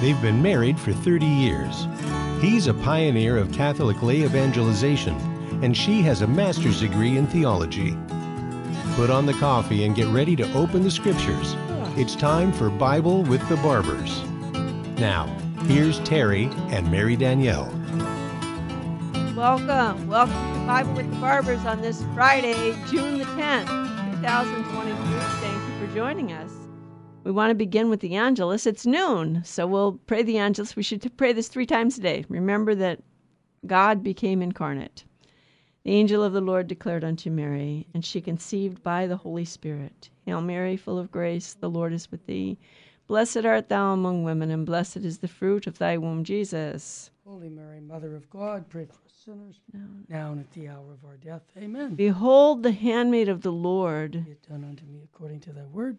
They've been married for 30 years. He's a pioneer of Catholic lay evangelization, and she has a master's degree in theology. Put on the coffee and get ready to open the scriptures. It's time for Bible with the Barbers. Now, here's Terry and Mary Danielle. Welcome. Welcome to Bible with the Barbers on this Friday, June the 10th, 2022. Thank you for joining us. We want to begin with the Angelus. It's noon, so we'll pray the Angelus. We should pray this three times a day. Remember that God became incarnate. The angel of the Lord declared unto Mary, and she conceived by the Holy Spirit. Hail Mary, full of grace, the Lord is with thee. Blessed art thou among women, and blessed is the fruit of thy womb, Jesus. Holy Mary, Mother of God, pray for us sinners, now and at the hour of our death. Amen. Behold the handmaid of the Lord. Be it done unto me according to thy word.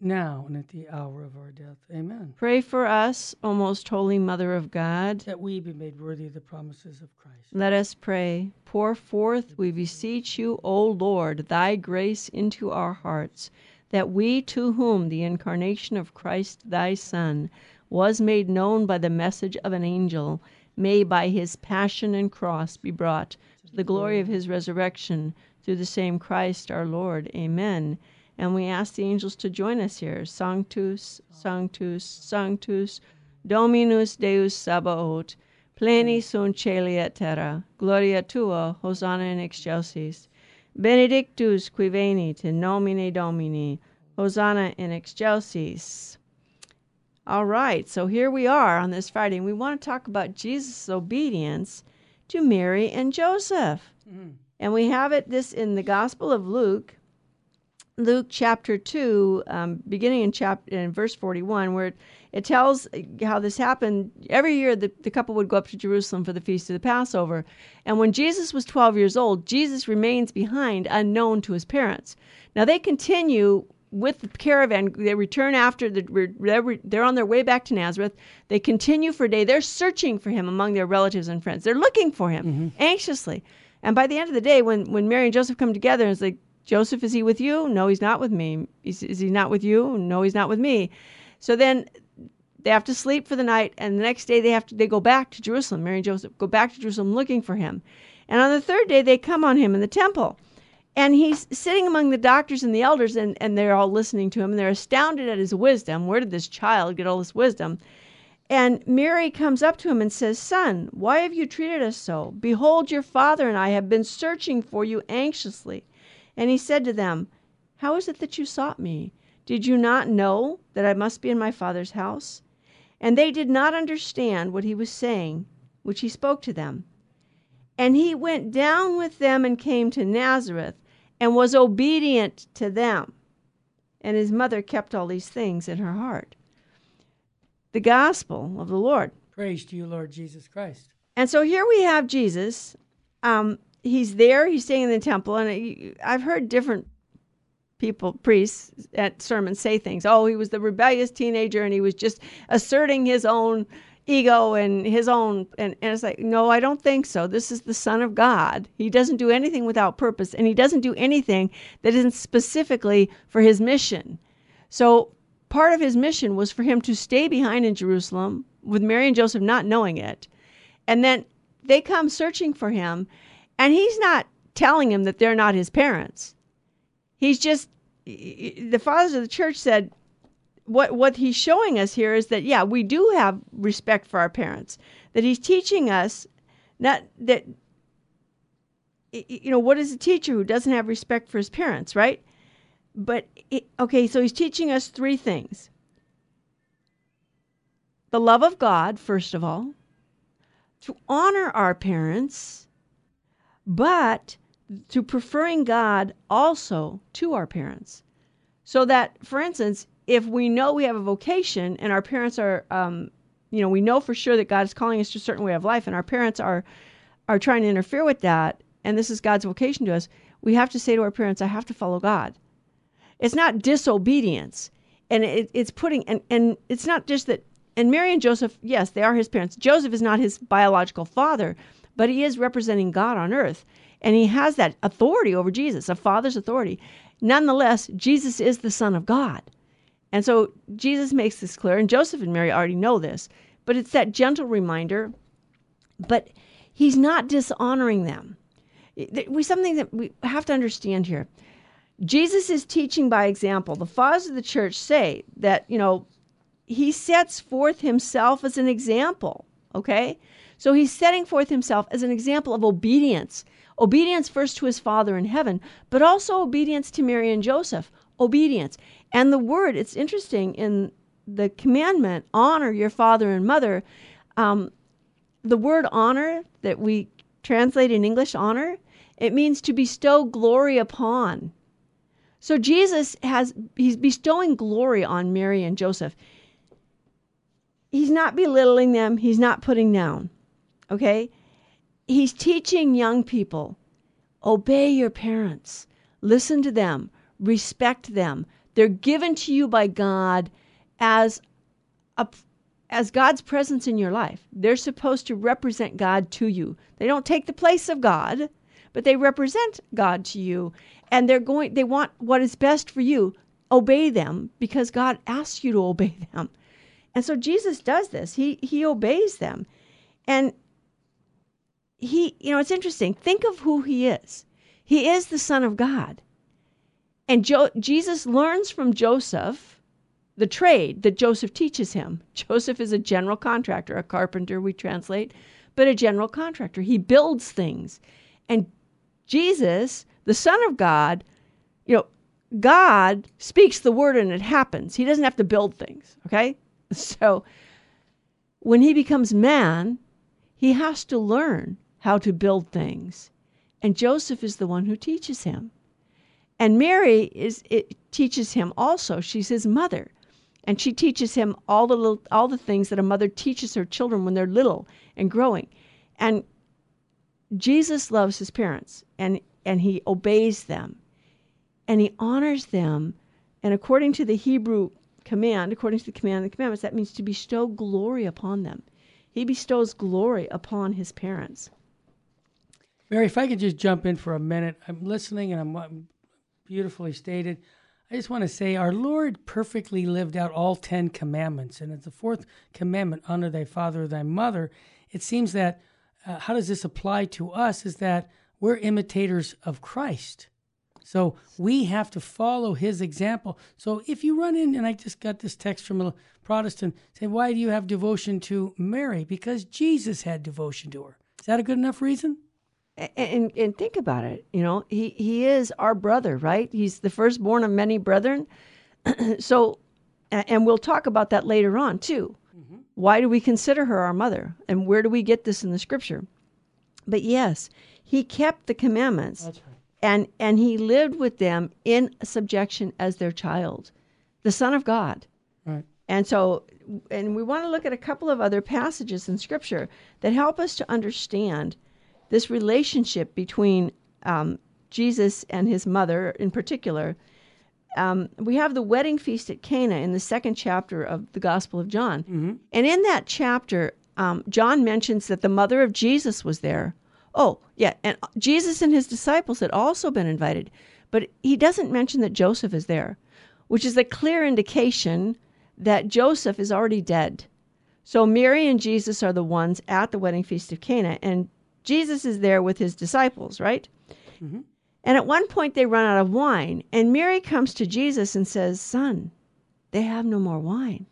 now and at the hour of our death. Amen. Pray for us, O most holy Mother of God, That we be made worthy of the promises of Christ. Let us pray. Pour forth, we beseech you, O Lord, thy grace into our hearts, that we to whom the incarnation of Christ thy Son was made known by the message of an angel, may by his passion and cross be brought to the glory of his resurrection through the same Christ our Lord. Amen. And we ask the angels to join us here. Sanctus, Sanctus, Sanctus, Dominus Deus Sabaoth, pleni sunt celi et terra, gloria tua, Hosanna in excelsis. Benedictus qui venit in nomine Domini, Hosanna in excelsis. All right, so here we are on this Friday, and we want to talk about Jesus' obedience to Mary and Joseph. Mm-hmm. And we have it this in the Gospel of Luke, Luke chapter 2, um, beginning in chapter in verse 41, where it, it tells how this happened. Every year, the, the couple would go up to Jerusalem for the feast of the Passover. And when Jesus was 12 years old, Jesus remains behind, unknown to his parents. Now, they continue with the caravan. They return after the, they're, on their way back to Nazareth. They continue for a day. They're searching for him among their relatives and friends. They're looking for him anxiously. And by the end of the day, when, when Mary and Joseph come together, it's like, Joseph, is he with you? No, he's not with me. Is, is he not with you? No, he's not with me. So then they have to sleep for the night, and the next day they have to they go back to Jerusalem. Mary and Joseph go back to Jerusalem looking for him. And on the third day they come on him in the temple. And he's sitting among the doctors and the elders, and, and they're all listening to him, and they're astounded at his wisdom. Where did this child get all this wisdom? And Mary comes up to him and says, Son, why have you treated us so? Behold, your father and I have been searching for you anxiously. And he said to them, How is it that you sought me? Did you not know that I must be in my father's house? And they did not understand what he was saying, which he spoke to them. And he went down with them and came to Nazareth, and was obedient to them. And his mother kept all these things in her heart. The gospel of the Lord. Praise to you, Lord Jesus Christ. And so here we have Jesus. Um, he's there. He's staying in the temple, and I've heard different people, priests at sermons, say things. Oh, he was the rebellious teenager, and he was just asserting his own ego and his own. And, and it's like, no, I don't think so. This is the Son of God. He doesn't do anything without purpose, and he doesn't do anything that isn't specifically for his mission. So part of his mission was for him to stay behind in Jerusalem with Mary and Joseph not knowing it. And then they come searching for him, and he's not telling him that they're not his parents. He's just the fathers of the church said what what he's showing us here is that yeah, we do have respect for our parents. That he's teaching us not that you know what is a teacher who doesn't have respect for his parents, right? But okay, so he's teaching us three things. The love of God, first of all, to honor our parents, but to preferring God also to our parents. So that, for instance, if we know we have a vocation and our parents are, um, you know, we know for sure that God is calling us to a certain way of life, and our parents are are trying to interfere with that, and this is God's vocation to us, we have to say to our parents, I have to follow God. It's not disobedience. And it, it's putting, and, and it's not just that, and Mary and Joseph, yes, they are his parents. Joseph is not his biological father, but he is representing God on earth. And he has that authority over Jesus, a father's authority. Nonetheless, Jesus is the Son of God. And so Jesus makes this clear, and Joseph and Mary already know this, but it's that gentle reminder. But he's not dishonoring them. We something that we have to understand here. Jesus is teaching by example. The fathers of the church say that, you know, he sets forth himself as an example, okay? So he's setting forth himself as an example of obedience. Obedience first to his Father in heaven, but also obedience to Mary and Joseph. Obedience. And the word, it's interesting in the commandment, honor your father and mother. Um, the word honor that we translate in English, honor, it means to bestow glory upon. So Jesus has, he's bestowing glory on Mary and Joseph. He's not belittling them, he's not putting down. Okay? He's teaching young people obey your parents, listen to them, respect them. They're given to you by God as a as God's presence in your life. They're supposed to represent God to you. They don't take the place of God, but they represent God to you and they're going they want what is best for you. Obey them because God asks you to obey them. And so Jesus does this. He he obeys them. And he you know, it's interesting. Think of who he is. He is the son of God. And jo- Jesus learns from Joseph the trade that Joseph teaches him. Joseph is a general contractor, a carpenter, we translate, but a general contractor. He builds things. And Jesus, the Son of God, you know, God speaks the word and it happens. He doesn't have to build things, okay? So when he becomes man, he has to learn how to build things. And Joseph is the one who teaches him. And Mary is it teaches him also. She's his mother. And she teaches him all the little, all the things that a mother teaches her children when they're little and growing. And Jesus loves his parents and and he obeys them and he honors them. And according to the Hebrew command, according to the command of the commandments, that means to bestow glory upon them. He bestows glory upon his parents. Mary, if I could just jump in for a minute, I'm listening and I'm, beautifully stated. I just want to say our Lord perfectly lived out all 10 commandments. And it's the fourth commandment honor thy father, thy mother. It seems that uh, how does this apply to us is that we're imitators of Christ. So we have to follow his example. So if you run in, and I just got this text from a Protestant, say, why do you have devotion to Mary? Because Jesus had devotion to her. Is that a good enough reason? And, and, think about it. You know, he, he is our brother, right? He's the firstborn of many brethren. so, and we'll talk about that later on too. Mm-hmm. Why do we consider her our mother? And where do we get this in the scripture? But yes, he kept the commandments. Right. And and he lived with them in subjection as their child, the Son of God. Right. And so and we want to look at a couple of other passages in scripture that help us to understand this relationship between um, Jesus and his mother in particular. Um, we have the wedding feast at Cana in the second chapter of the Gospel of John. Mm-hmm. And in that chapter, um, John mentions that the mother of Jesus was there. Oh, yeah, and Jesus and his disciples had also been invited, but he doesn't mention that Joseph is there, which is a clear indication that Joseph is already dead. So Mary and Jesus are the ones at the wedding feast of Cana, and Jesus is there with his disciples, right? Mm-hmm. And at one point they run out of wine, and Mary comes to Jesus and says, Son, they have no more wine.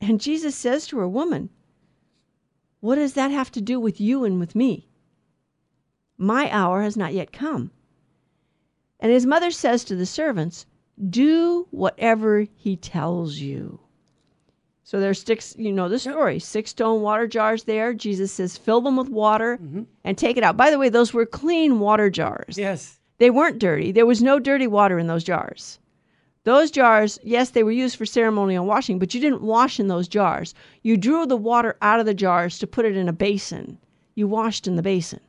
And Jesus says to her, Woman, what does that have to do with you and with me? My hour has not yet come. And his mother says to the servants, Do whatever he tells you. So there's six, you know the story, six stone water jars there. Jesus says, fill them with water mm-hmm. and take it out. By the way, those were clean water jars. Yes. They weren't dirty. There was no dirty water in those jars. Those jars, yes, they were used for ceremonial washing, but you didn't wash in those jars. You drew the water out of the jars to put it in a basin you washed in the basin.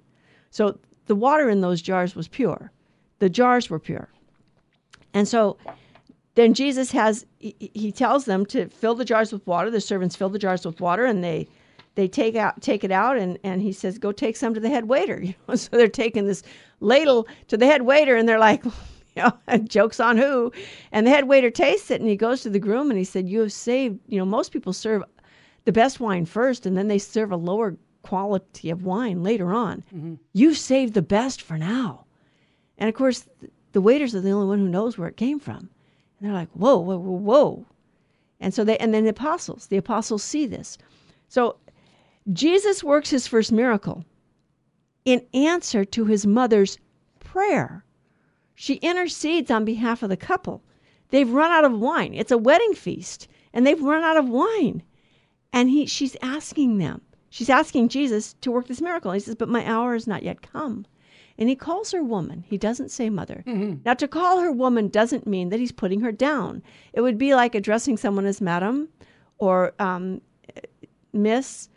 So the water in those jars was pure. The jars were pure. And so then Jesus has he, he tells them to fill the jars with water. The servants fill the jars with water and they they take out take it out and, and he says, Go take some to the head waiter. You know, so they're taking this ladle to the head waiter and they're like, you know, jokes on who. And the head waiter tastes it and he goes to the groom and he said, You have saved, you know, most people serve the best wine first and then they serve a lower quality of wine later on. Mm-hmm. You've saved the best for now. And of course, the waiters are the only one who knows where it came from. And they're like, whoa, whoa, whoa, whoa. And so they, and then the apostles, the apostles see this. So Jesus works his first miracle in answer to his mother's prayer. She intercedes on behalf of the couple. They've run out of wine. It's a wedding feast, and they've run out of wine. And he, she's asking them, she's asking Jesus to work this miracle. He says, But my hour is not yet come. And he calls her woman. He doesn't say mother. Mm-hmm. Now, to call her woman doesn't mean that he's putting her down. It would be like addressing someone as madam or um, miss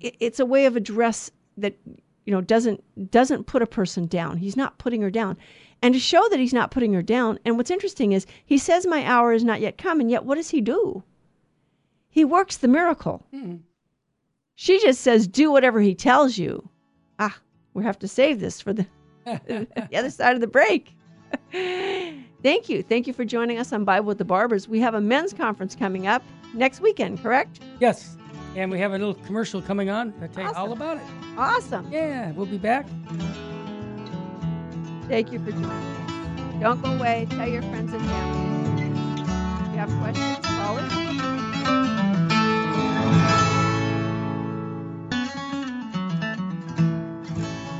it's a way of address that you know doesn't doesn't put a person down. He's not putting her down. And to show that he's not putting her down, and what's interesting is he says my hour is not yet come, and yet what does he do? He works the miracle. Hmm. She just says, do whatever he tells you. Ah, we have to save this for the, the other side of the break. Thank you. Thank you for joining us on Bible with the Barbers. We have a men's conference coming up next weekend, correct? Yes. And we have a little commercial coming on to tell awesome. you all about it. Awesome. Yeah, we'll be back. Thank you for joining us. Don't go away. Tell your friends and family. If you have questions, call us.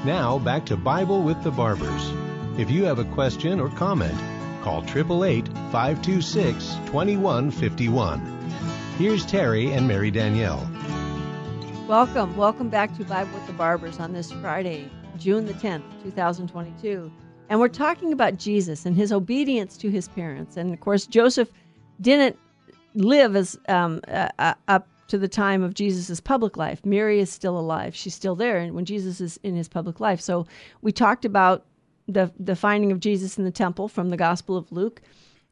Now back to Bible with the Barbers. If you have a question or comment, call 888 526 2151. Here's Terry and Mary Danielle. Welcome. Welcome back to Bible with the Barbers on this Friday, June the 10th, 2022. And we're talking about Jesus and his obedience to his parents. And of course, Joseph didn't live as um, uh, up to the time of Jesus' public life. Mary is still alive. She's still there and when Jesus is in his public life. So we talked about the the finding of Jesus in the temple from the Gospel of Luke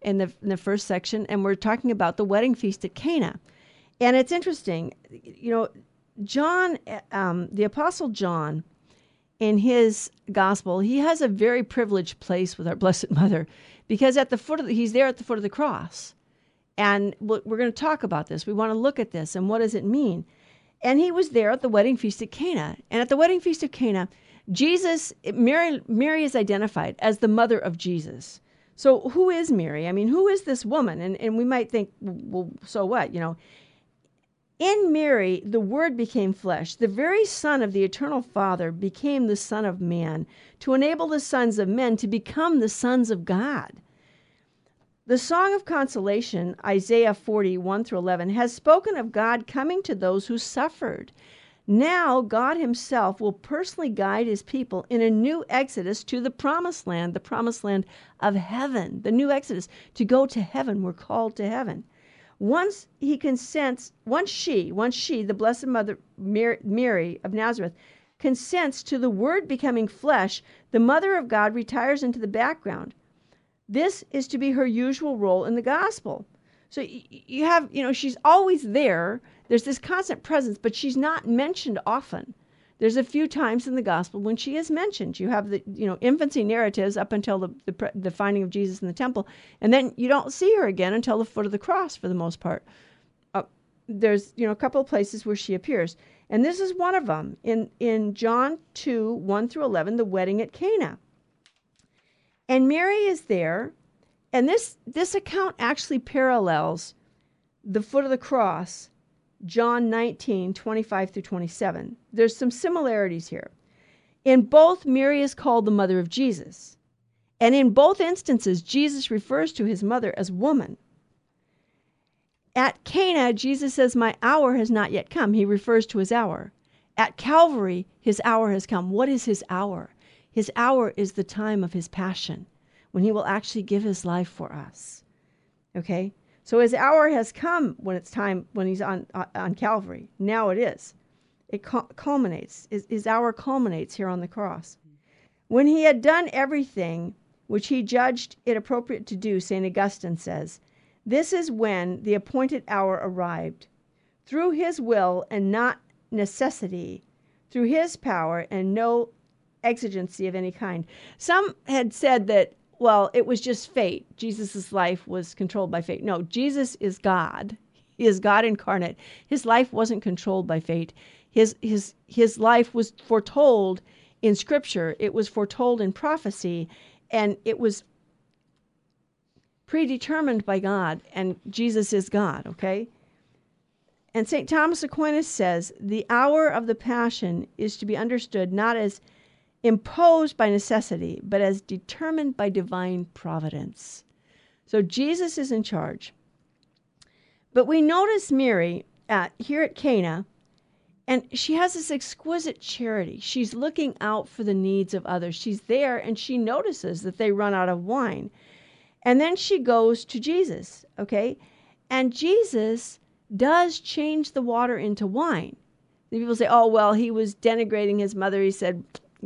in the in the first section, and we're talking about the wedding feast at Cana. And it's interesting, you know, John, um, the Apostle John, in his gospel, he has a very privileged place with our Blessed Mother, because at the foot of the, he's there at the foot of the cross, and we're going to talk about this. We want to look at this and what does it mean. And he was there at the wedding feast at Cana, and at the wedding feast of Cana, Jesus, Mary, Mary is identified as the mother of Jesus. So who is Mary? I mean, who is this woman? And and we might think, well, so what? You know, in Mary, the Word became flesh. The very Son of the Eternal Father became the Son of Man to enable the sons of men to become the sons of God. The Song of Consolation, Isaiah 40, 1 through 11, has spoken of God coming to those who suffered now, God Himself will personally guide His people in a new exodus to the promised land, the promised land of heaven, the new exodus. To go to heaven, we're called to heaven. Once He consents, once she, once she, the Blessed Mother Mary of Nazareth, consents to the Word becoming flesh, the Mother of God retires into the background. This is to be her usual role in the gospel. So you have, you know, she's always there there's this constant presence, but she's not mentioned often. There's a few times in the gospel when she is mentioned. You have the you know infancy narratives up until the, the, the finding of Jesus in the temple, and then you don't see her again until the foot of the cross for the most part. Uh, there's you know a couple of places where she appears, and this is one of them in in John two one through eleven, the wedding at Cana. And Mary is there, and this this account actually parallels the foot of the cross John 19, 25 through 27. There's some similarities here. In both, Mary is called the mother of Jesus. And in both instances, Jesus refers to his mother as woman. At Cana, Jesus says, My hour has not yet come. He refers to his hour. At Calvary, his hour has come. What is his hour? His hour is the time of his passion, when he will actually give his life for us. Okay? So his hour has come when it's time when he's on uh, on Calvary. Now it is. It culminates, is, is hour culminates here on the cross. When he had done everything which he judged it appropriate to do, St. Augustine says, this is when the appointed hour arrived. Through his will and not necessity, through his power and no exigency of any kind. Some had said that, well, it was just fate. Jesus' life was controlled by fate. No, Jesus is God. He is God incarnate. His life wasn't controlled by fate. His, his, his life was foretold in Scripture, it was foretold in prophecy, and it was predetermined by God, and Jesus is God, okay? And St. Thomas Aquinas says the hour of the Passion is to be understood not as imposed by necessity, but as determined by divine providence. So Jesus is in charge. But we notice Mary at, here at Cana, and she has this exquisite charity. She's looking out for the needs of others. She's there and she notices that they run out of wine. And then she goes to Jesus, okay? And Jesus does change the water into wine. The people say, oh, well, he was denigrating his mother. He said,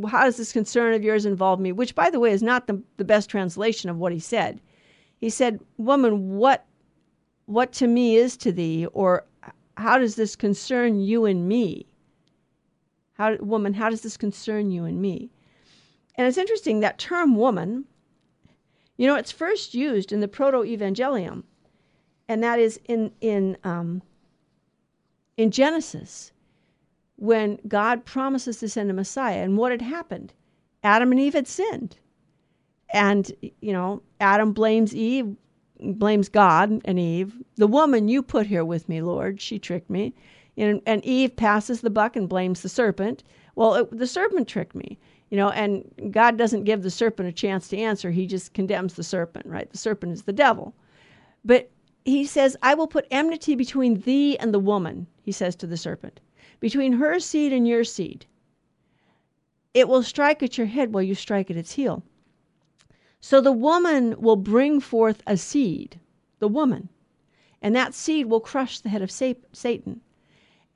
how does this concern of yours involve me? Which, by the way, is not the, the best translation of what he said. He said, Woman, what, what to me is to thee? Or how does this concern you and me? How, woman, how does this concern you and me? And it's interesting that term woman you know, it's first used in the Proto Evangelium, and that is in in um, in Genesis, when God promises to send a Messiah. And what had happened? Adam and Eve had sinned, and you know, Adam blames Eve, blames God and Eve. The woman you put here with me, Lord, she tricked me. And, and Eve passes the buck and blames the serpent. Well, it, the serpent tricked me. You know, and God doesn't give the serpent a chance to answer. He just condemns the serpent, right? The serpent is the devil. But he says, I will put enmity between thee and the woman, he says to the serpent, between her seed and your seed. It will strike at your head while you strike at its heel. So the woman will bring forth a seed, the woman, and that seed will crush the head of Satan.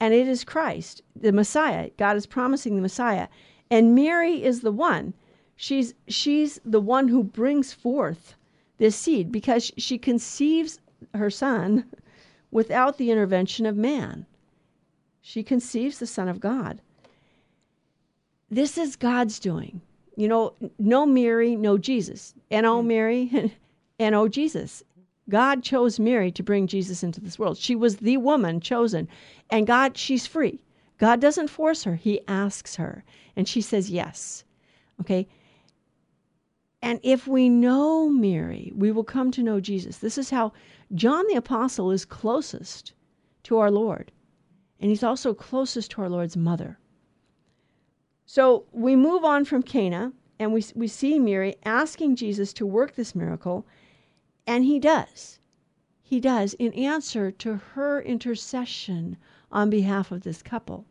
And it is Christ, the Messiah. God is promising the Messiah. And Mary is the one. She's she's the one who brings forth this seed because she conceives her son without the intervention of man. She conceives the Son of God. This is God's doing. You know, no Mary, no Jesus. And N-O Mary, and N-O Jesus. God chose Mary to bring Jesus into this world. She was the woman chosen. And God, she's free. God doesn't force her, He asks her. And she says yes. Okay? And if we know Mary, we will come to know Jesus. This is how John the Apostle is closest to our Lord. And he's also closest to our Lord's mother. So we move on from Cana and we, we see Mary asking Jesus to work this miracle. And he does. He does in answer to her intercession on behalf of this couple.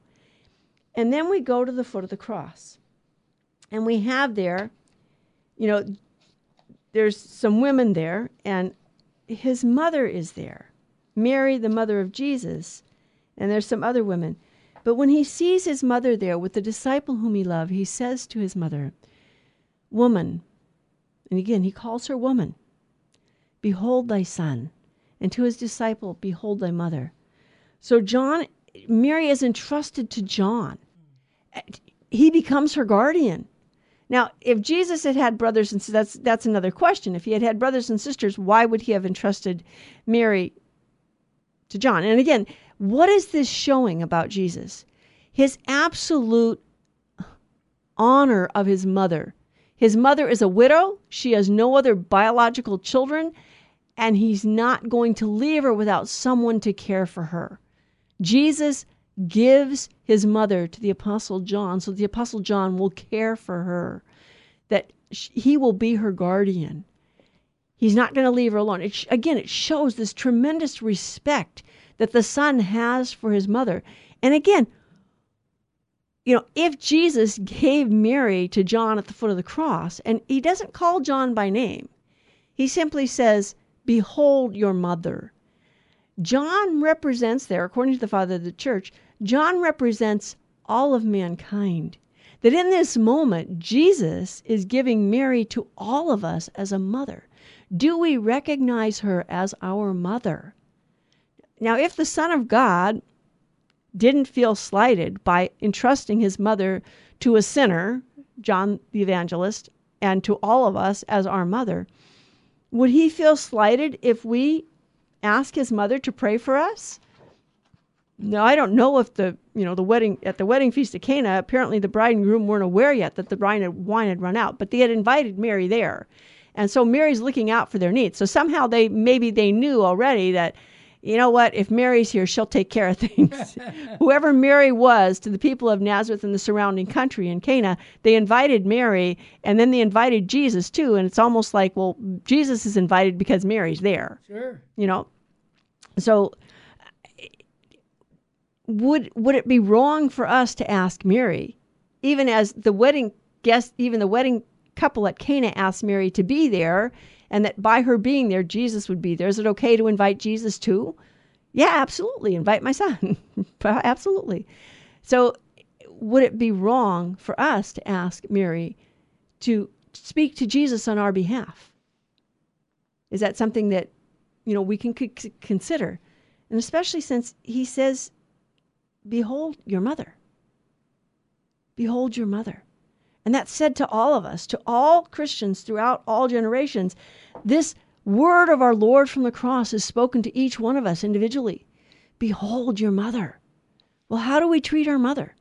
And then we go to the foot of the cross. And we have there, you know, there's some women there, and his mother is there, Mary, the mother of Jesus, and there's some other women. But when he sees his mother there with the disciple whom he loved, he says to his mother, Woman, and again he calls her woman, behold thy son, and to his disciple, behold thy mother. So John Mary is entrusted to John. He becomes her guardian. Now, if Jesus had had brothers and that's that's another question. If he had had brothers and sisters, why would he have entrusted Mary to John? And again, what is this showing about Jesus? His absolute honor of his mother. His mother is a widow. She has no other biological children, and he's not going to leave her without someone to care for her. Jesus gives his mother to the Apostle John so the Apostle John will care for her, that he will be her guardian. He's not going to leave her alone. It, again, it shows this tremendous respect that the son has for his mother. And again, you know, if Jesus gave Mary to John at the foot of the cross, and he doesn't call John by name, he simply says, Behold your mother. John represents there, according to the father of the church, John represents all of mankind. That in this moment, Jesus is giving Mary to all of us as a mother. Do we recognize her as our mother? Now, if the Son of God didn't feel slighted by entrusting his mother to a sinner, John the Evangelist, and to all of us as our mother, would he feel slighted if we ask his mother to pray for us? Now I don't know if the you know the wedding at the wedding feast of Cana. Apparently, the bride and groom weren't aware yet that the had, wine had run out, but they had invited Mary there, and so Mary's looking out for their needs. So somehow they maybe they knew already that you know what? If Mary's here, she'll take care of things. Whoever Mary was to the people of Nazareth and the surrounding country in Cana, they invited Mary and then they invited Jesus too. And it's almost like, well, Jesus is invited because Mary's there. Sure. You know? So would would it be wrong for us to ask Mary, even as the wedding guest, even the wedding couple at Cana asked Mary to be there, and that by her being there, Jesus would be there? Is it okay to invite Jesus too? Yeah, absolutely. Invite my son. absolutely. So, would it be wrong for us to ask Mary to speak to Jesus on our behalf? Is that something that you know we can c- consider? And especially since he says Behold your mother. Behold your mother. And that's said to all of us, to all Christians throughout all generations. This word of our Lord from the cross is spoken to each one of us individually. Behold your mother. Well, how do we treat our mother?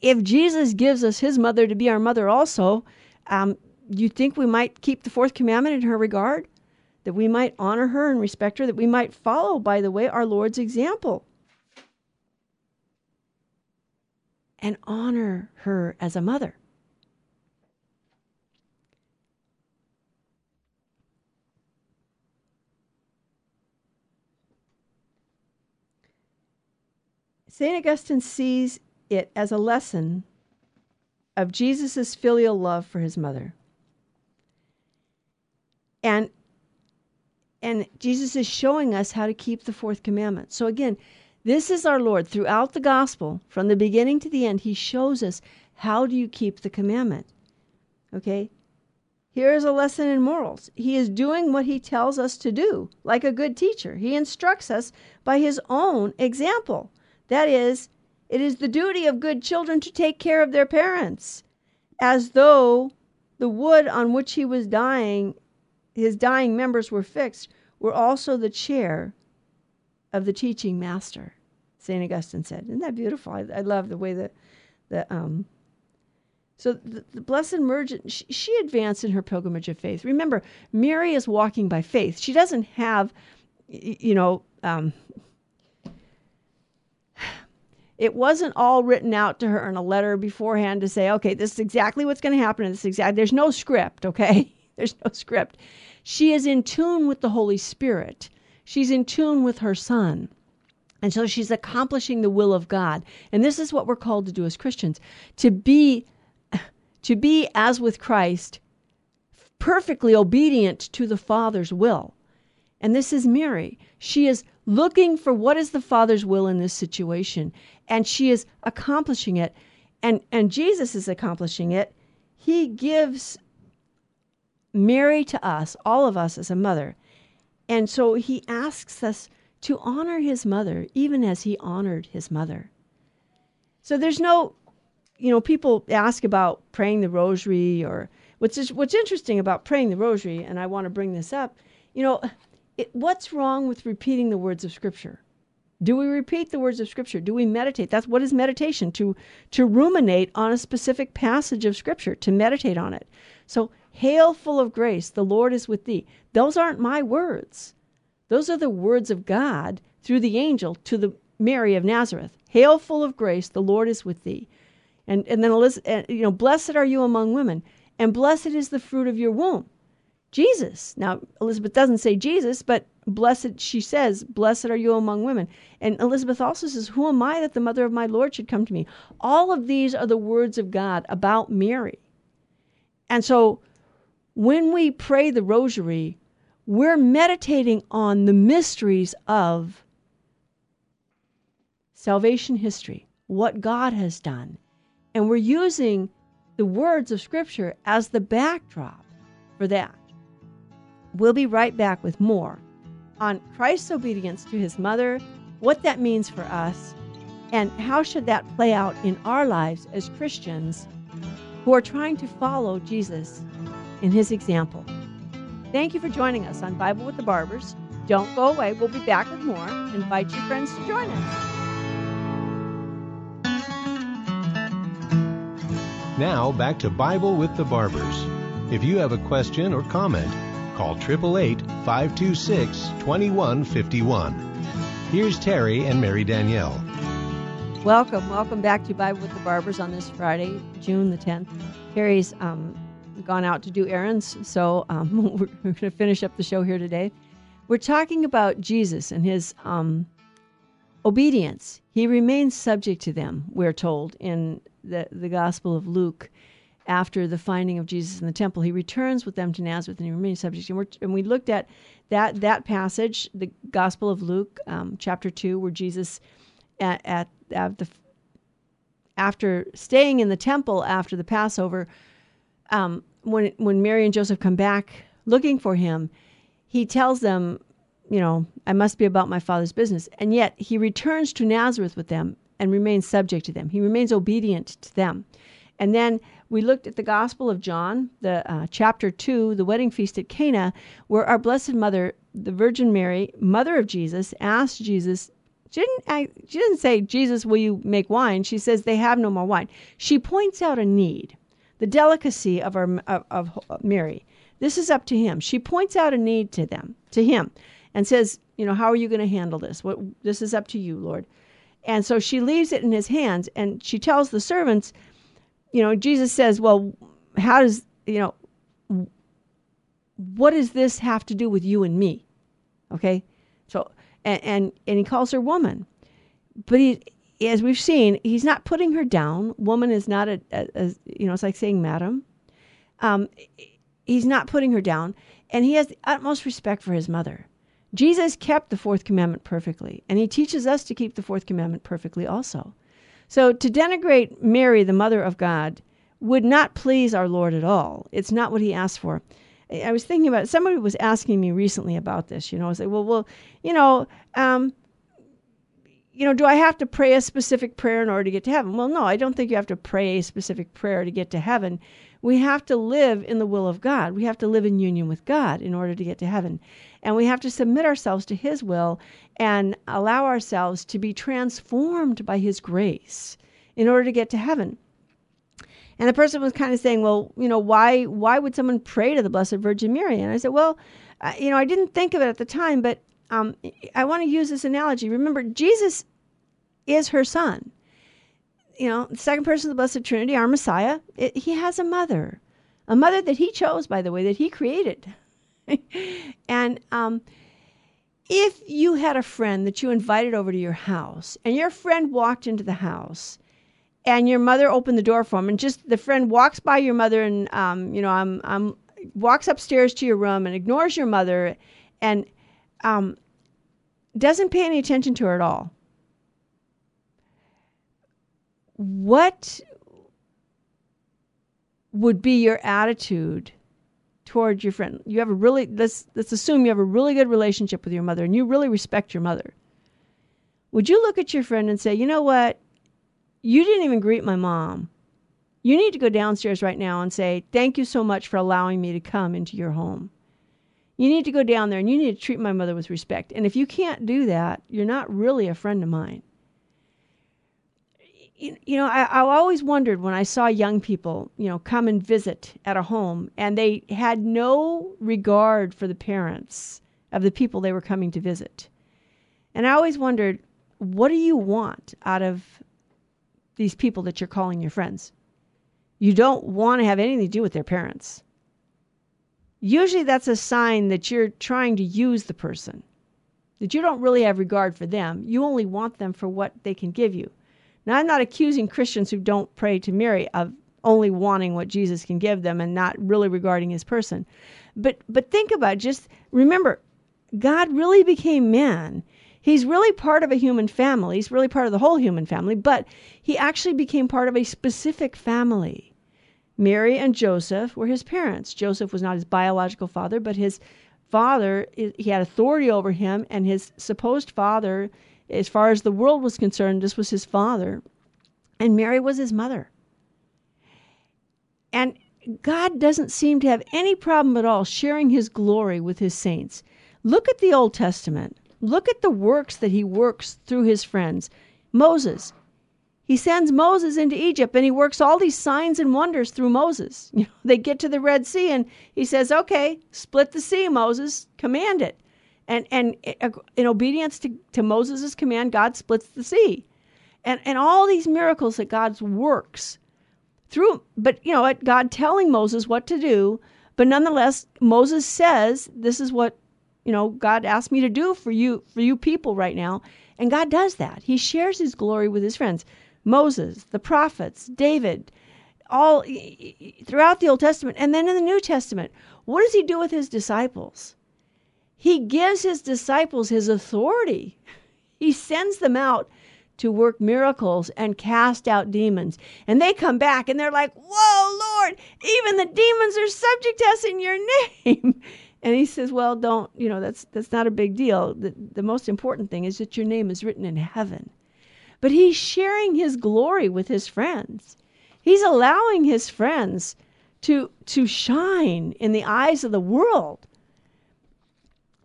If Jesus gives us his mother to be our mother also, um, you think we might keep the fourth commandment in her regard? That we might honor her and respect her, that we might follow, by the way, our Lord's example? and honor her as a mother. St. Augustine sees it as a lesson of Jesus' filial love for his mother. And and Jesus is showing us how to keep the fourth commandment. So again, this is our Lord throughout the gospel, from the beginning to the end. He shows us how do you keep the commandment. Okay? Here is a lesson in morals. He is doing what he tells us to do, like a good teacher. He instructs us by his own example. That is, it is the duty of good children to take care of their parents, as though the wood on which he was dying, his dying members were fixed, were also the chair of the teaching master, St. Augustine said. Isn't that beautiful? I, I love the way that, the um, so the, the Blessed Virgin, she, she, advanced in her pilgrimage of faith. Remember, Mary is walking by faith. She doesn't have, you know, um, it wasn't all written out to her in a letter beforehand to say, okay, this is exactly what's going to happen. This is exact. There's no script. Okay, there's no script. She is in tune with the Holy Spirit. She's in tune with her son. And so she's accomplishing the will of God. And this is what we're called to do as Christians to be to be as with Christ perfectly obedient to the Father's will. And this is Mary. She is looking for what is the Father's will in this situation and she is accomplishing it. And and Jesus is accomplishing it. He gives Mary to us, all of us as a mother. And so he asks us to honor his mother, even as he honored his mother. So there's no, you know, people ask about praying the rosary or what's what's interesting about praying the rosary, and I want to bring this up. You know, it, what's wrong with repeating the words of Scripture? Do we repeat the words of Scripture? Do we meditate? That's what is meditation to to ruminate on a specific passage of Scripture, to meditate on it. So Hail, full of grace, the Lord is with thee. Those aren't my words. Those are the words of God through the angel to the Mary of Nazareth. Hail, full of grace, the Lord is with thee. And, and then, uh, you know, blessed are you among women, and blessed is the fruit of your womb. Jesus. Now, Elizabeth doesn't say Jesus, but blessed, she says, blessed are you among women. And Elizabeth also says, Who am I that the mother of my Lord should come to me? All of these are the words of God about Mary. And so when we pray the rosary, we're meditating on the mysteries of salvation history. what God has done. And we're using the words of Scripture as the backdrop for that. We'll be right back with more on Christ's obedience to his mother, what that means for us, and how should that play out in our lives as Christians who are trying to follow Jesus in his example. Thank you for joining us on Bible with the Barbers. Don't go away. We'll be back with more. Invite your friends to join us. Now, back to Bible with the Barbers. If you have a question or comment, call 888 526 2151. Here's Terry and Mary Danielle. Welcome, welcome back to Bible with the Barbers on this Friday, June the 10th. Terry's um, gone out to do errands, so um, we're, going to finish up the show here today. We're talking about Jesus and his um, obedience. He remains subject to them, we're told in the, the Gospel of Luke. After the finding of Jesus in the temple, he returns with them to Nazareth and he remains subject. And, and we looked at that that passage, the Gospel of Luke, um, chapter two, where Jesus at, at, at the after staying in the temple after the Passover, um, when when Mary and Joseph come back looking for him, he tells them, you know, I must be about my father's business. And yet he returns to Nazareth with them and remains subject to them. He remains obedient to them. And then we looked at the Gospel of John, the uh, chapter two, the wedding feast at Cana, where our Blessed Mother, the Virgin Mary, mother of Jesus, asked Jesus. She didn't, she didn't say, Jesus, will you make wine? She says, they have no more wine. She points out a need, the delicacy of, our, of, of Mary. This is up to him. She points out a need to them, to him, and says, you know, how are you going to handle this? What this is up to you, Lord. And so she leaves it in his hands, and she tells the servants, you know, Jesus says, well, how does, you know, what does this have to do with you and me? Okay. So, and, and, and he calls her woman. But he, as we've seen, he's not putting her down. Woman is not a, a, a you know, it's like saying madam. Um, he's not putting her down. And he has the utmost respect for his mother. Jesus kept the fourth commandment perfectly, and he teaches us to keep the fourth commandment perfectly also. So to denigrate Mary, the mother of God, would not please our Lord at all. It's not what he asked for. I was thinking about it. Somebody was asking me recently about this. You know, I was like, well, well, you know, um, you know, do I have to pray a specific prayer in order to get to heaven? Well, no, I don't think you have to pray a specific prayer to get to heaven. We have to live in the will of God. We have to live in union with God in order to get to heaven. And we have to submit ourselves to His will and allow ourselves to be transformed by His grace in order to get to heaven. And the person was kind of saying, "Well, you know, why why would someone pray to the Blessed Virgin Mary?" And I said, "Well, uh, you know, I didn't think of it at the time, but um, I want to use this analogy. Remember, Jesus is her son. You know, the second person of the Blessed Trinity, our Messiah. It, he has a mother, a mother that he chose, by the way, that he created, and um, if you had a friend that you invited over to your house and your friend walked into the house and your mother opened the door for him and just the friend walks by your mother and um, you know I'm, I'm walks upstairs to your room and ignores your mother and um, doesn't pay any attention to her at all. What would be your attitude toward your friend. You have a really let's let's assume you have a really good relationship with your mother and you really respect your mother. Would you look at your friend and say, "You know what? You didn't even greet my mom. You need to go downstairs right now and say, "Thank you so much for allowing me to come into your home." You need to go down there and you need to treat my mother with respect. And if you can't do that, you're not really a friend of mine you, know, I, I always wondered when I saw young people, you know, come and visit at a home and they had no regard for the parents of the people they were coming to visit. And I always wondered, what do you want out of these people that you're calling your friends? You don't want to have anything to do with their parents. Usually that's a sign that you're trying to use the person, that you don't really have regard for them. You only want them for what they can give you. Now, I'm not accusing Christians who don't pray to Mary of only wanting what Jesus can give them and not really regarding his person. But but think about just remember God really became man. He's really part of a human family. He's really part of the whole human family, but he actually became part of a specific family. Mary and Joseph were his parents. Joseph was not his biological father, but his father, he had authority over him, and his supposed father, as far as the world was concerned, this was his father. And Mary was his mother. And God doesn't seem to have any problem at all sharing his glory with his saints. Look at the Old Testament. Look at the works that he works through his friends. Moses. He sends Moses into Egypt and he works all these signs and wonders through Moses. You know, they get to the Red Sea and he says, "Okay, split the sea, Moses. Command it." And and uh, in obedience to, to Moses' command, God splits the sea. And and all these miracles that God's works through but you know, God telling Moses what to do, but nonetheless Moses says, "This is what you know, God asked me to do for you for you people right now. And God does that. He shares his glory with his friends. Moses, the prophets, David, all throughout the Old Testament and then in the New Testament. What does he do with his disciples? He gives his disciples his authority. He sends them out to work miracles and cast out demons. And they come back and they're like, Whoa, Lord, even the demons are subject to us in your name. And he says, "Well, don't, you know, that's that's not a big deal. The, the most important thing is that your name is written in heaven." But he's sharing his glory with his friends. He's allowing his friends to to shine in the eyes of the world.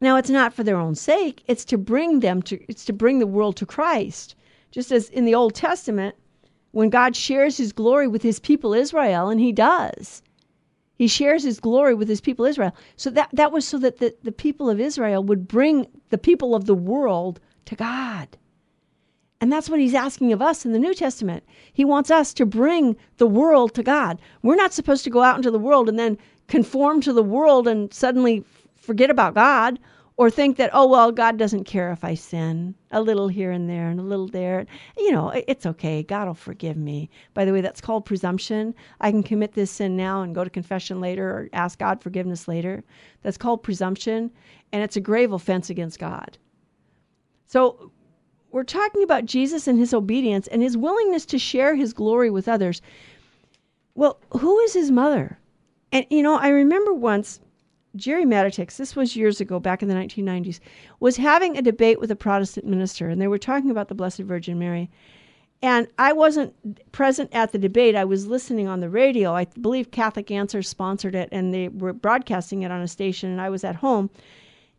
Now, it's not for their own sake, it's to bring them to it's to bring the world to Christ. Just as in the Old Testament, when God shares his glory with his people Israel, and he does, he shares his glory with his people Israel. So that, that was so that the, the people of Israel would bring the people of the world to God. And that's what he's asking of us in the New Testament. He wants us to bring the world to God. We're not supposed to go out into the world and then conform to the world and suddenly forget about God or think that, oh, well, God doesn't care if I sin a little here and there and a little there. You know, it's okay. God will forgive me. By the way, that's called presumption. I can commit this sin now and go to confession later or ask God forgiveness later. That's called presumption, and it's a grave offense against God. So, we're talking about Jesus and his obedience and his willingness to share his glory with others. Well, who is his mother? And, you know, I remember once Gerry Matatics, this was years ago, back in the 1990s, was having a debate with a Protestant minister, and they were talking about the Blessed Virgin Mary. And I wasn't present at the debate. I was listening on the radio. I believe Catholic Answer sponsored it, and they were broadcasting it on a station, and I was at home.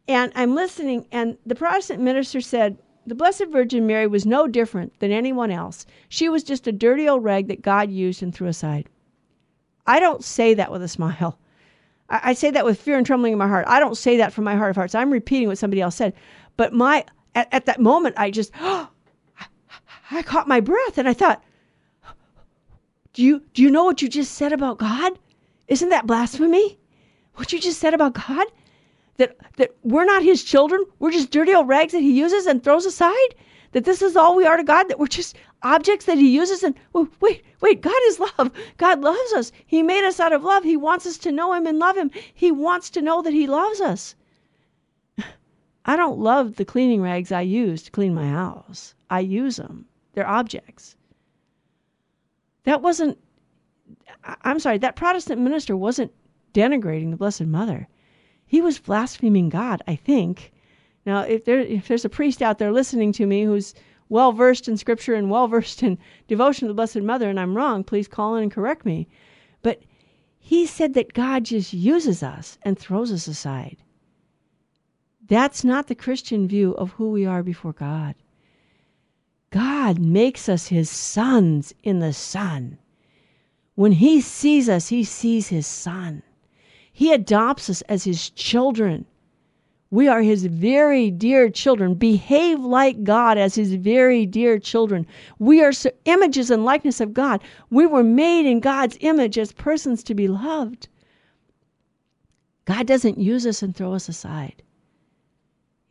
And I'm listening, and the Protestant minister said, The Blessed Virgin Mary was no different than anyone else. She was just a dirty old rag that God used and threw aside. I don't say that with a smile. I, say that with fear and trembling in my heart. I don't say that from my heart of hearts. I'm repeating what somebody else said. But my at, at that moment, I just I caught my breath and I thought, do you do you know what you just said about God? Isn't that blasphemy? What you just said about God? That that we're not his children, we're just dirty old rags that he uses and throws aside? That this is all we are to God, that we're just objects that he uses and wait wait god is love. God loves us. He made us out of love. He wants us to know him and love him. He wants to know that he loves us. I don't love the cleaning rags i use to clean my house. I use them. They're objects. That wasn't i'm sorry that protestant minister wasn't denigrating the blessed mother. He was blaspheming god i think. Now if there if there's a priest out there listening to me who's well versed in scripture and well versed in devotion to the Blessed Mother, and I'm wrong, please call in and correct me. But he said that God just uses us and throws us aside. That's not the Christian view of who we are before God. God makes us his sons in the Son. When he sees us, he sees his Son. He adopts us as his children. We are his very dear children. Behave like God as his very dear children. We are images and likeness of God. We were made in God's image as persons to be loved. God doesn't use us and throw us aside.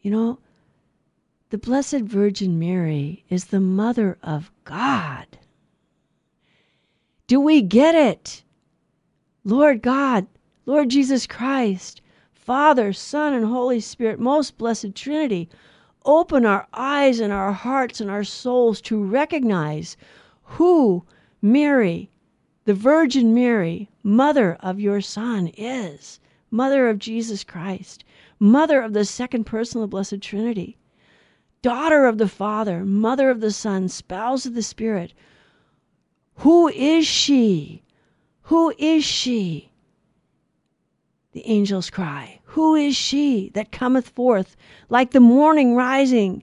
You know, the Blessed Virgin Mary is the mother of God. Do we get it? Lord God, Lord Jesus Christ, Father, Son, and Holy Spirit, most blessed Trinity, open our eyes and our hearts and our souls to recognize who Mary, the Virgin Mary, mother of your Son, is mother of Jesus Christ, mother of the second person of the Blessed Trinity, daughter of the Father, mother of the Son, spouse of the Spirit. Who is she? Who is she? The angels cry, Who is she that cometh forth like the morning rising?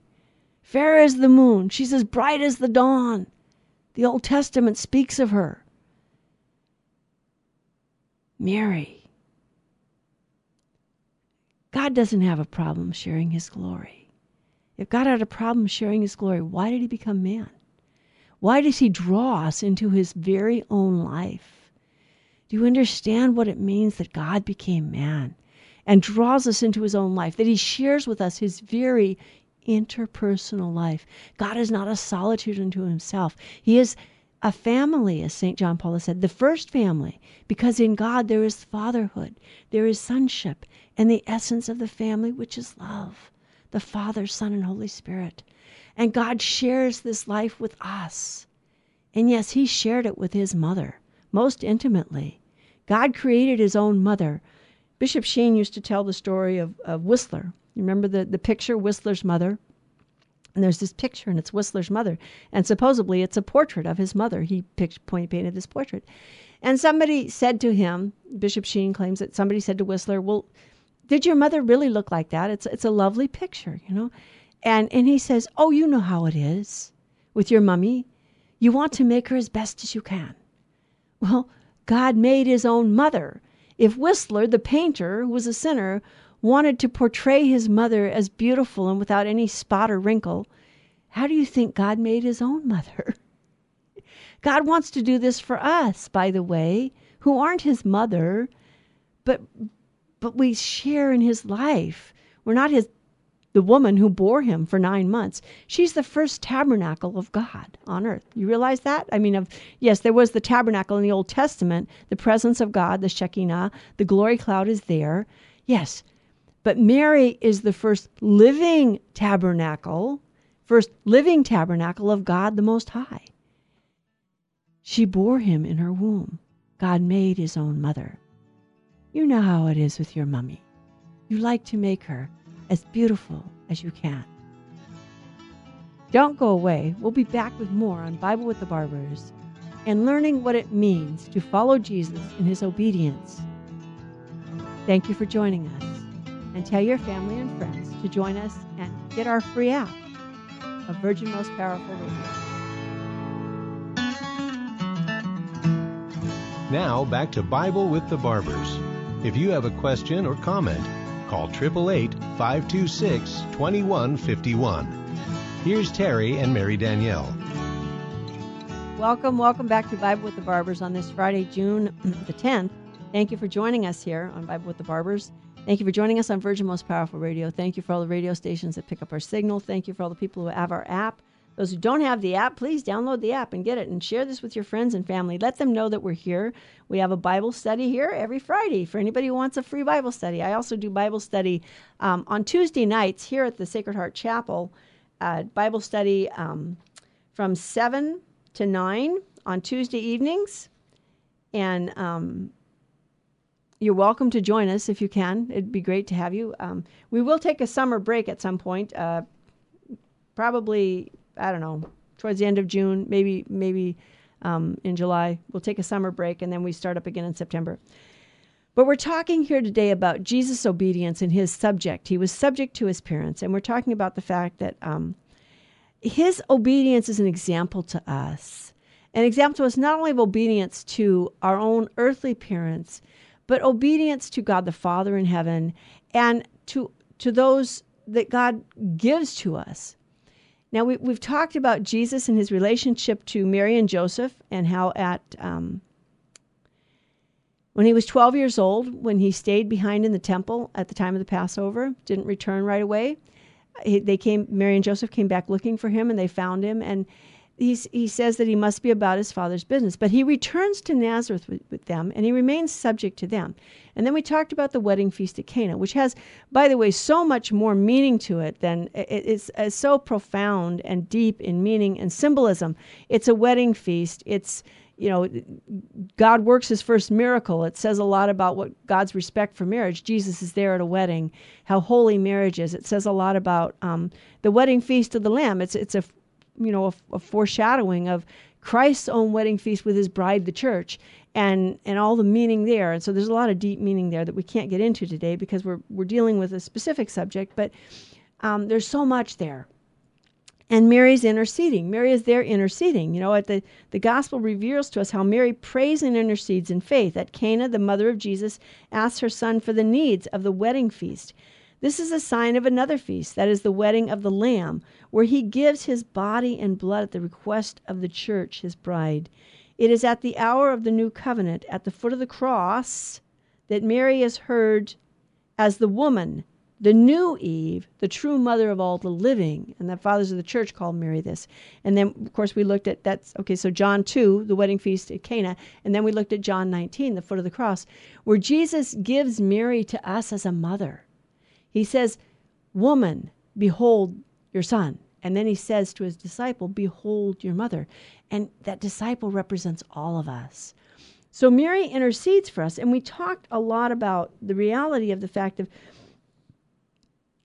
Fair as the moon, she's as bright as the dawn. The Old Testament speaks of her. Mary. God doesn't have a problem sharing his glory. If God had a problem sharing his glory, why did he become man? Why does he draw us into his very own life? Do you understand what it means that God became man and draws us into his own life, that he shares with us his very interpersonal life? God is not a solitude unto himself. He is a family, as St. John Paul said, the first family, because in God there is fatherhood, there is sonship, and the essence of the family, which is love the Father, Son, and Holy Spirit. And God shares this life with us. And yes, He shared it with His mother most intimately. God created His own mother. Bishop Sheen used to tell the story of, of Whistler. You remember the, the picture, Whistler's mother? And there's this picture, and it's Whistler's mother. And supposedly it's a portrait of his mother. He picked, point painted this portrait. And somebody said to him, Bishop Sheen claims that somebody said to Whistler, Well, did your mother really look like that? It's, it's a lovely picture, you know? And, and he says, Oh, you know how it is with your mummy. You want to make her as best as you can. Well, God made his own mother. If Whistler, the painter, who was a sinner, wanted to portray his mother as beautiful and without any spot or wrinkle, how do you think God made his own mother? God wants to do this for us, by the way, who aren't his mother, but but we share in his life. We're not his the woman who bore him for nine months. She's the first tabernacle of God on earth. You realize that? I mean, of yes, there was the tabernacle in the Old Testament, the presence of God, the Shekinah, the glory cloud is there. Yes, but Mary is the first living tabernacle, first living tabernacle of God the Most High. She bore him in her womb. God made his own mother. You know how it is with your mummy. You like to make her as beautiful as you can. Don't go away. We'll be back with more on Bible with the Barbers and learning what it means to follow Jesus in his obedience. Thank you for joining us. And tell your family and friends to join us and get our free app of Virgin Most Powerful Radio. Now back to Bible with the Barbers. If you have a question or comment, call 888 526 2151. Here's Terry and Mary Danielle. Welcome, welcome back to Bible with the Barbers on this Friday, June the 10th. Thank you for joining us here on Bible with the Barbers. Thank you for joining us on Virgin Most Powerful Radio. Thank you for all the radio stations that pick up our signal. Thank you for all the people who have our app. Those who don't have the app, please download the app and get it and share this with your friends and family. Let them know that we're here. We have a Bible study here every Friday for anybody who wants a free Bible study. I also do Bible study um, on Tuesday nights here at the Sacred Heart Chapel. Uh, Bible study um, from 7 to 9 on Tuesday evenings. And um, you're welcome to join us if you can. It'd be great to have you. Um, we will take a summer break at some point, uh, probably I don't know towards the end of June, maybe maybe um, in July. We'll take a summer break and then we start up again in September. But we're talking here today about Jesus' obedience and his subject. He was subject to his parents, and we're talking about the fact that um, his obedience is an example to us. An example to us not only of obedience to our own earthly parents, but obedience to God the Father in heaven and to to those that God gives to us. Now we, we've talked about Jesus and his relationship to Mary and Joseph, and how at um, when he was 12 years old, when he stayed behind in the temple at the time of the Passover, didn't return right away. He, they came, Mary and Joseph came back looking for him, and they found him. And he's, he says that he must be about his father's business. But he returns to Nazareth with, with, them and he remains subject to them. And then we talked about the wedding feast at Cana, which has, by the way, so much more meaning to it than it, it's, it's so profound and deep in meaning and symbolism. It's a wedding feast. It's you know, God works his first miracle. It says a lot about what God's respect for marriage. Jesus is there at a wedding, how holy marriage is. It says a lot about um, the wedding feast of the Lamb. It's it's a you know a, a, foreshadowing of Christ's own wedding feast with His bride, the church, and and all the meaning there. And so there's a lot of deep meaning there that we can't get into today because we're we're dealing with a specific subject. But um, there's so much there and Mary's interceding. Mary is there interceding. You know, at the, the gospel reveals to us how Mary prays and intercedes in faith. At Cana, the mother of Jesus asks her son for the needs of the wedding feast. This is a sign of another feast, that is the wedding of the Lamb, where he gives his body and blood at the request of the church, his bride. It is at the hour of the new covenant, at the foot of the cross, that Mary is heard as the woman the new Eve, the true mother of all the living, and the fathers of the church called Mary this. And then, of course, we looked at that's okay. So John two, the wedding feast at Cana, and then we looked at John nineteen, the foot of the cross, where Jesus gives Mary to us as a mother. He says, "Woman, behold your son," and then he says to his disciple, "Behold your mother," and that disciple represents all of us. So Mary intercedes for us, and we talked a lot about the reality of the fact of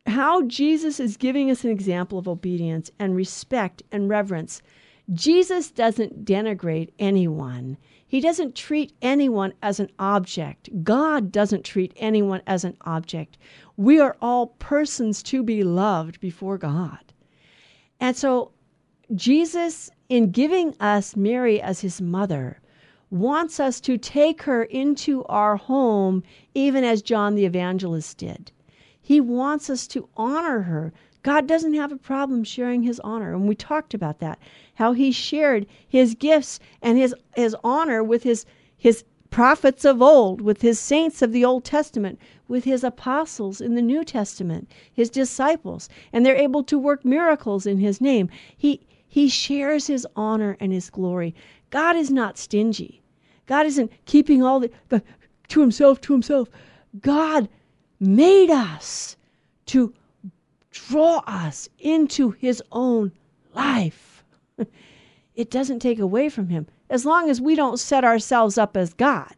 how Jesus is giving us an example of obedience and respect and reverence. Jesus doesn't denigrate anyone. He doesn't treat anyone as an object. God doesn't treat anyone as an object. We are all persons to be loved before God. And so, Jesus, in giving us Mary as his mother, wants us to take her into our home, even as John the Evangelist did. He wants us to honor her. God doesn't have a problem sharing his honor. And we talked about that, how he shared his gifts and his, his honor with his, his prophets of old, with his saints of the Old Testament, with his apostles in the New Testament, his disciples, and they're able to work miracles in his name. He, he shares his honor and his glory. God is not stingy. God isn't keeping all the, the to himself, to himself. God made us to draw us into his own life. it doesn't take away from him as long as we don't set ourselves up as God.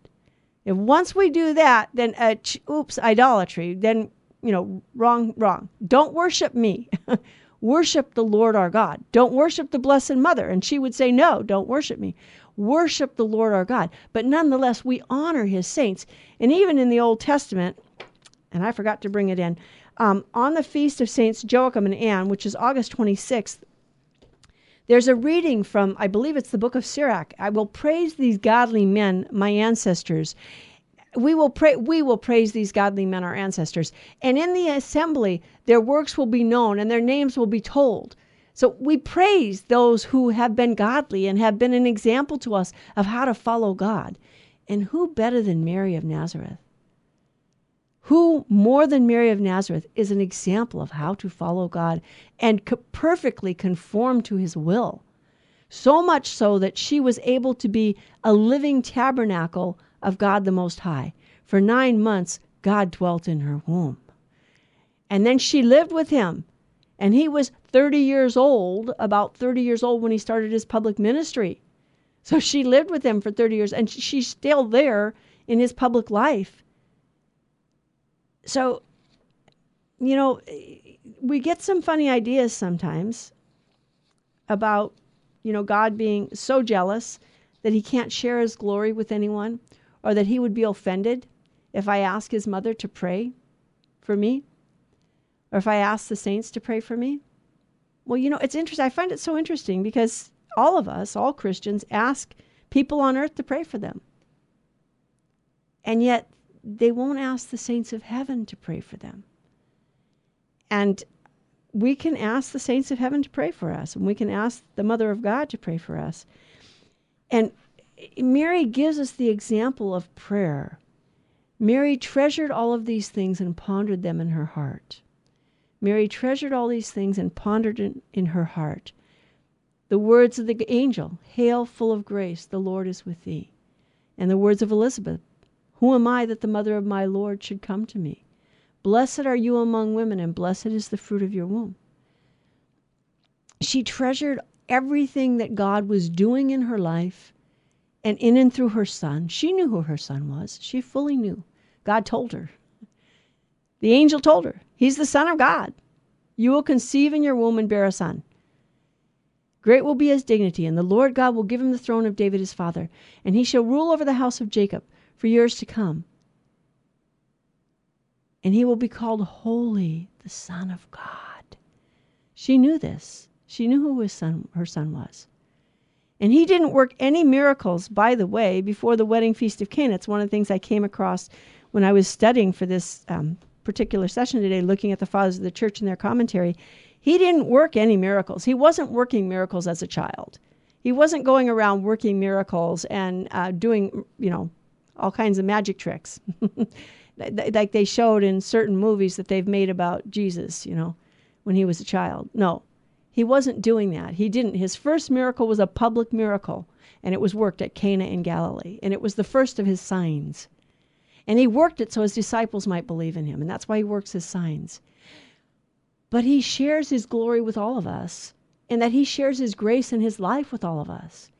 If once we do that, then uh, oops, idolatry, then you know, wrong, wrong. Don't worship me. worship the Lord our God. Don't worship the Blessed Mother. And she would say, No, don't worship me. Worship the Lord our God. But nonetheless, we honor his saints. And even in the Old Testament, and I forgot to bring it in. Um, on the feast of Saints Joachim and Anne, which is August 26th, there's a reading from, I believe it's the book of Sirach. I will praise these godly men, my ancestors. We will pray. We will praise these godly men, our ancestors, and in the assembly, their works will be known and their names will be told. So we praise those who have been godly and have been an example to us of how to follow God. And who better than Mary of Nazareth? Who, more than Mary of Nazareth, is an example of how to follow God and perfectly conform to his will. So much so that she was able to be a living tabernacle of God the Most High. For nine months, God dwelt in her womb. And then she lived with him. And he was 30 years old, about 30 years old when he started his public ministry. So she lived with him for 30 years, and she's still there in his public life so, you know, we get some funny ideas sometimes about, you know, God being so jealous that he can't share his glory with anyone or that he would be offended if I ask his mother to pray for me or if I ask the saints to pray for me. Well, you know, it's interesting. I find it so interesting because all of us, all Christians, ask people on earth to pray for them. And yet they won't ask the saints of heaven to pray for them. And we can ask the saints of heaven to pray for us, and we can ask the Mother of God to pray for us. And Mary gives us the example of prayer. Mary treasured all of these things and pondered them in her heart. Mary treasured all these things and pondered in, in her heart. The words of the angel Hail, full of grace, the Lord is with thee. And the words of Elizabeth Who am I that the mother of my Lord should come to me? Blessed are you among women, and blessed is the fruit of your womb. She treasured everything that God was doing in her life and in and through her son. She knew who her son was. She fully knew. God told her. The angel told her, He's the Son of God. You will conceive in your womb and bear a son. Great will be his dignity, and the Lord God will give him the throne of David his father, and he shall rule over the house of Jacob for years to come. And he will be called Holy, the Son of God. She knew this. She knew who his son, her son was. And he didn't work any miracles, by the way, before the wedding feast of Cana. It's one of the things I came across when I was studying for this um, particular session today, looking at the fathers of the church and their commentary. He didn't work any miracles. He wasn't working miracles as a child. He wasn't going around working miracles and uh, doing, you know, all kinds of magic tricks, like they showed in certain movies that they've made about Jesus, you know, when he was a child. No, he wasn't doing that. He didn't. His first miracle was a public miracle, and it was worked at Cana in Galilee, and it was the first of his signs. And he worked it so his disciples might believe in him, and that's why he works his signs. But he shares his glory with all of us, and that he shares his grace and his life with all of us.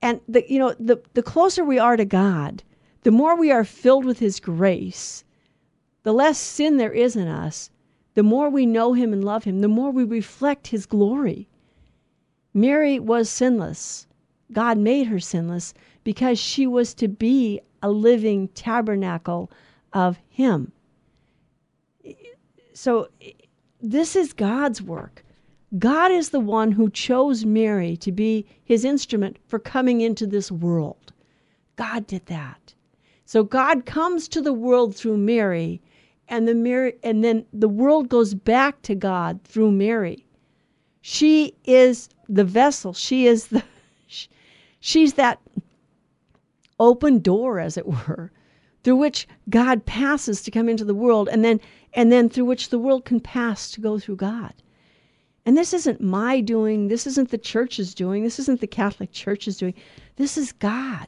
And the you know, the the closer we are to God, the more we are filled with his grace, the less sin there is in us, the more we know him and love him, the more we reflect his glory. Mary was sinless. God made her sinless because she was to be a living tabernacle of him. So this is God's work. God is the one who chose Mary to be his instrument for coming into this world. God did that. So God comes to the world through Mary and the Mary, and then the world goes back to God through Mary. She is the vessel. She is the she's that open door as it were through which God passes to come into the world and then and then through which the world can pass to go through God. And this isn't my doing, this isn't the church's doing, this isn't the Catholic Church's doing. This is God.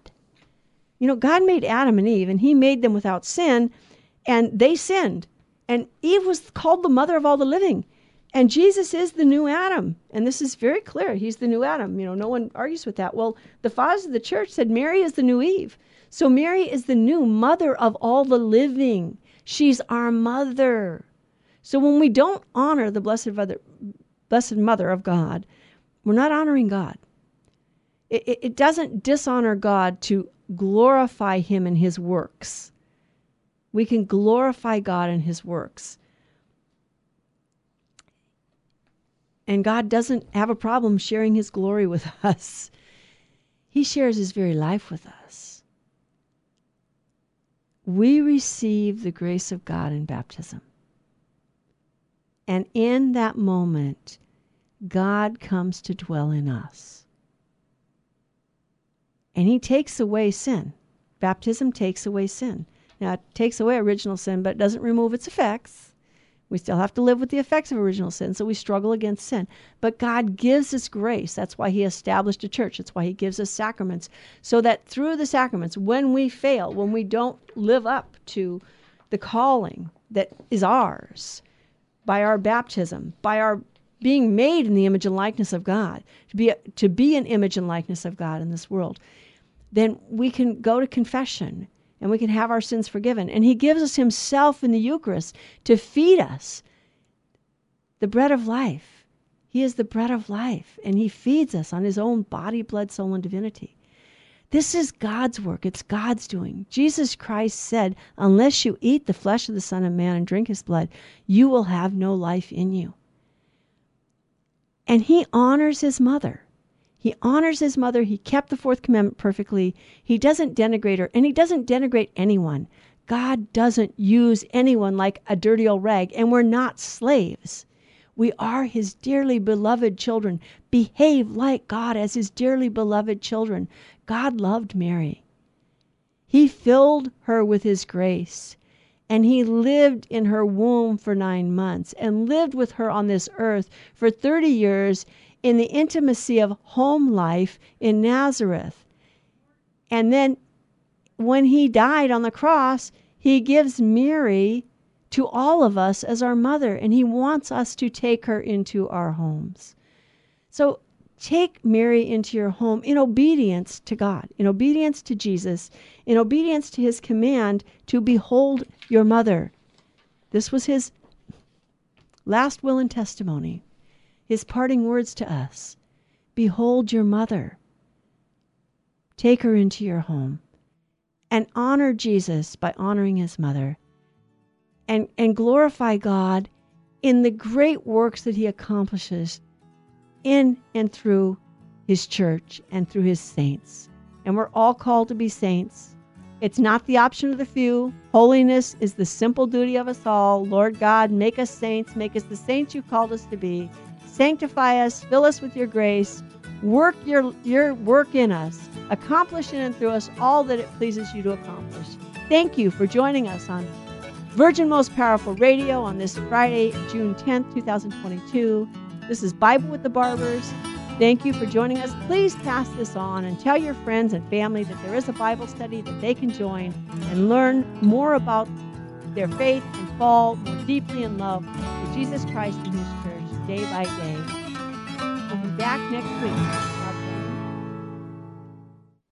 You know, God made Adam and Eve and he made them without sin and they sinned. And Eve was called the mother of all the living. And Jesus is the new Adam. And this is very clear. He's the new Adam. You know, no one argues with that. Well, the fathers of the church said Mary is the new Eve. So Mary is the new mother of all the living. She's our mother. So when we don't honor the blessed blessed mother of God, we're not honoring God. It, it, it doesn't dishonor God to glorify him in his works. We can glorify God in His works. And God doesn't have a problem sharing His glory with us, He shares His very life with us. We receive the grace of God in baptism. And in that moment, God comes to dwell in us. And He takes away sin. Baptism takes away sin. Now, it takes away original sin, but it doesn't remove its effects. We still have to live with the effects of original sin, so we struggle against sin. But God gives us grace. That's why He established a church. That's why He gives us sacraments, so that through the sacraments, when we fail, when we don't live up to the calling that is ours by our baptism, by our being made in the image and likeness of God, to be, to be an image and likeness of God in this world, then we can go to confession and we can have our sins forgiven. And He gives us Himself in the Eucharist to feed us the bread of life. He is the bread of life, and He feeds us on His own body, blood, soul, and divinity. This is God's work. It's God's doing. Jesus Christ said, Unless you eat the flesh of the Son of Man and drink his blood, you will have no life in you. And he honors his mother. He honors his mother. He kept the fourth commandment perfectly. He doesn't denigrate her, and he doesn't denigrate anyone. God doesn't use anyone like a dirty old rag, and we're not slaves. We are his dearly beloved children. Behave like God as his dearly beloved children. God loved Mary. He filled her with his grace, and he lived in her womb for nine months and lived with her on this earth for 30 years in the intimacy of home life in Nazareth. And then when he died on the cross, he gives Mary to all of us as our mother, and he wants us to take her into our homes. So take Mary into your home in obedience to God, in obedience to Jesus, in obedience to his command to behold your mother. This was his last will and testimony, his parting words to us Behold your mother. Take her into your home and honor Jesus by honoring his mother and, and glorify God in the great works that he accomplishes in and through his church and through his saints. And we're all called to be saints. It's not the option of the few. Holiness is the simple duty of us all. Lord God, make us saints, make us the saints you called us to be. Sanctify us, fill us with your grace, work your, your work in us, accomplish in and through us all that it pleases you to accomplish. Thank you for joining us on Virgin Most Powerful Radio on this Friday, June 10th, 2022. This is Bible with the Barbers. Thank you for joining us. Please pass this on and tell your friends and family that there is a Bible study that they can join and learn more about their faith and fall more deeply in love with Jesus Christ and His church day by day. We'll be back next week.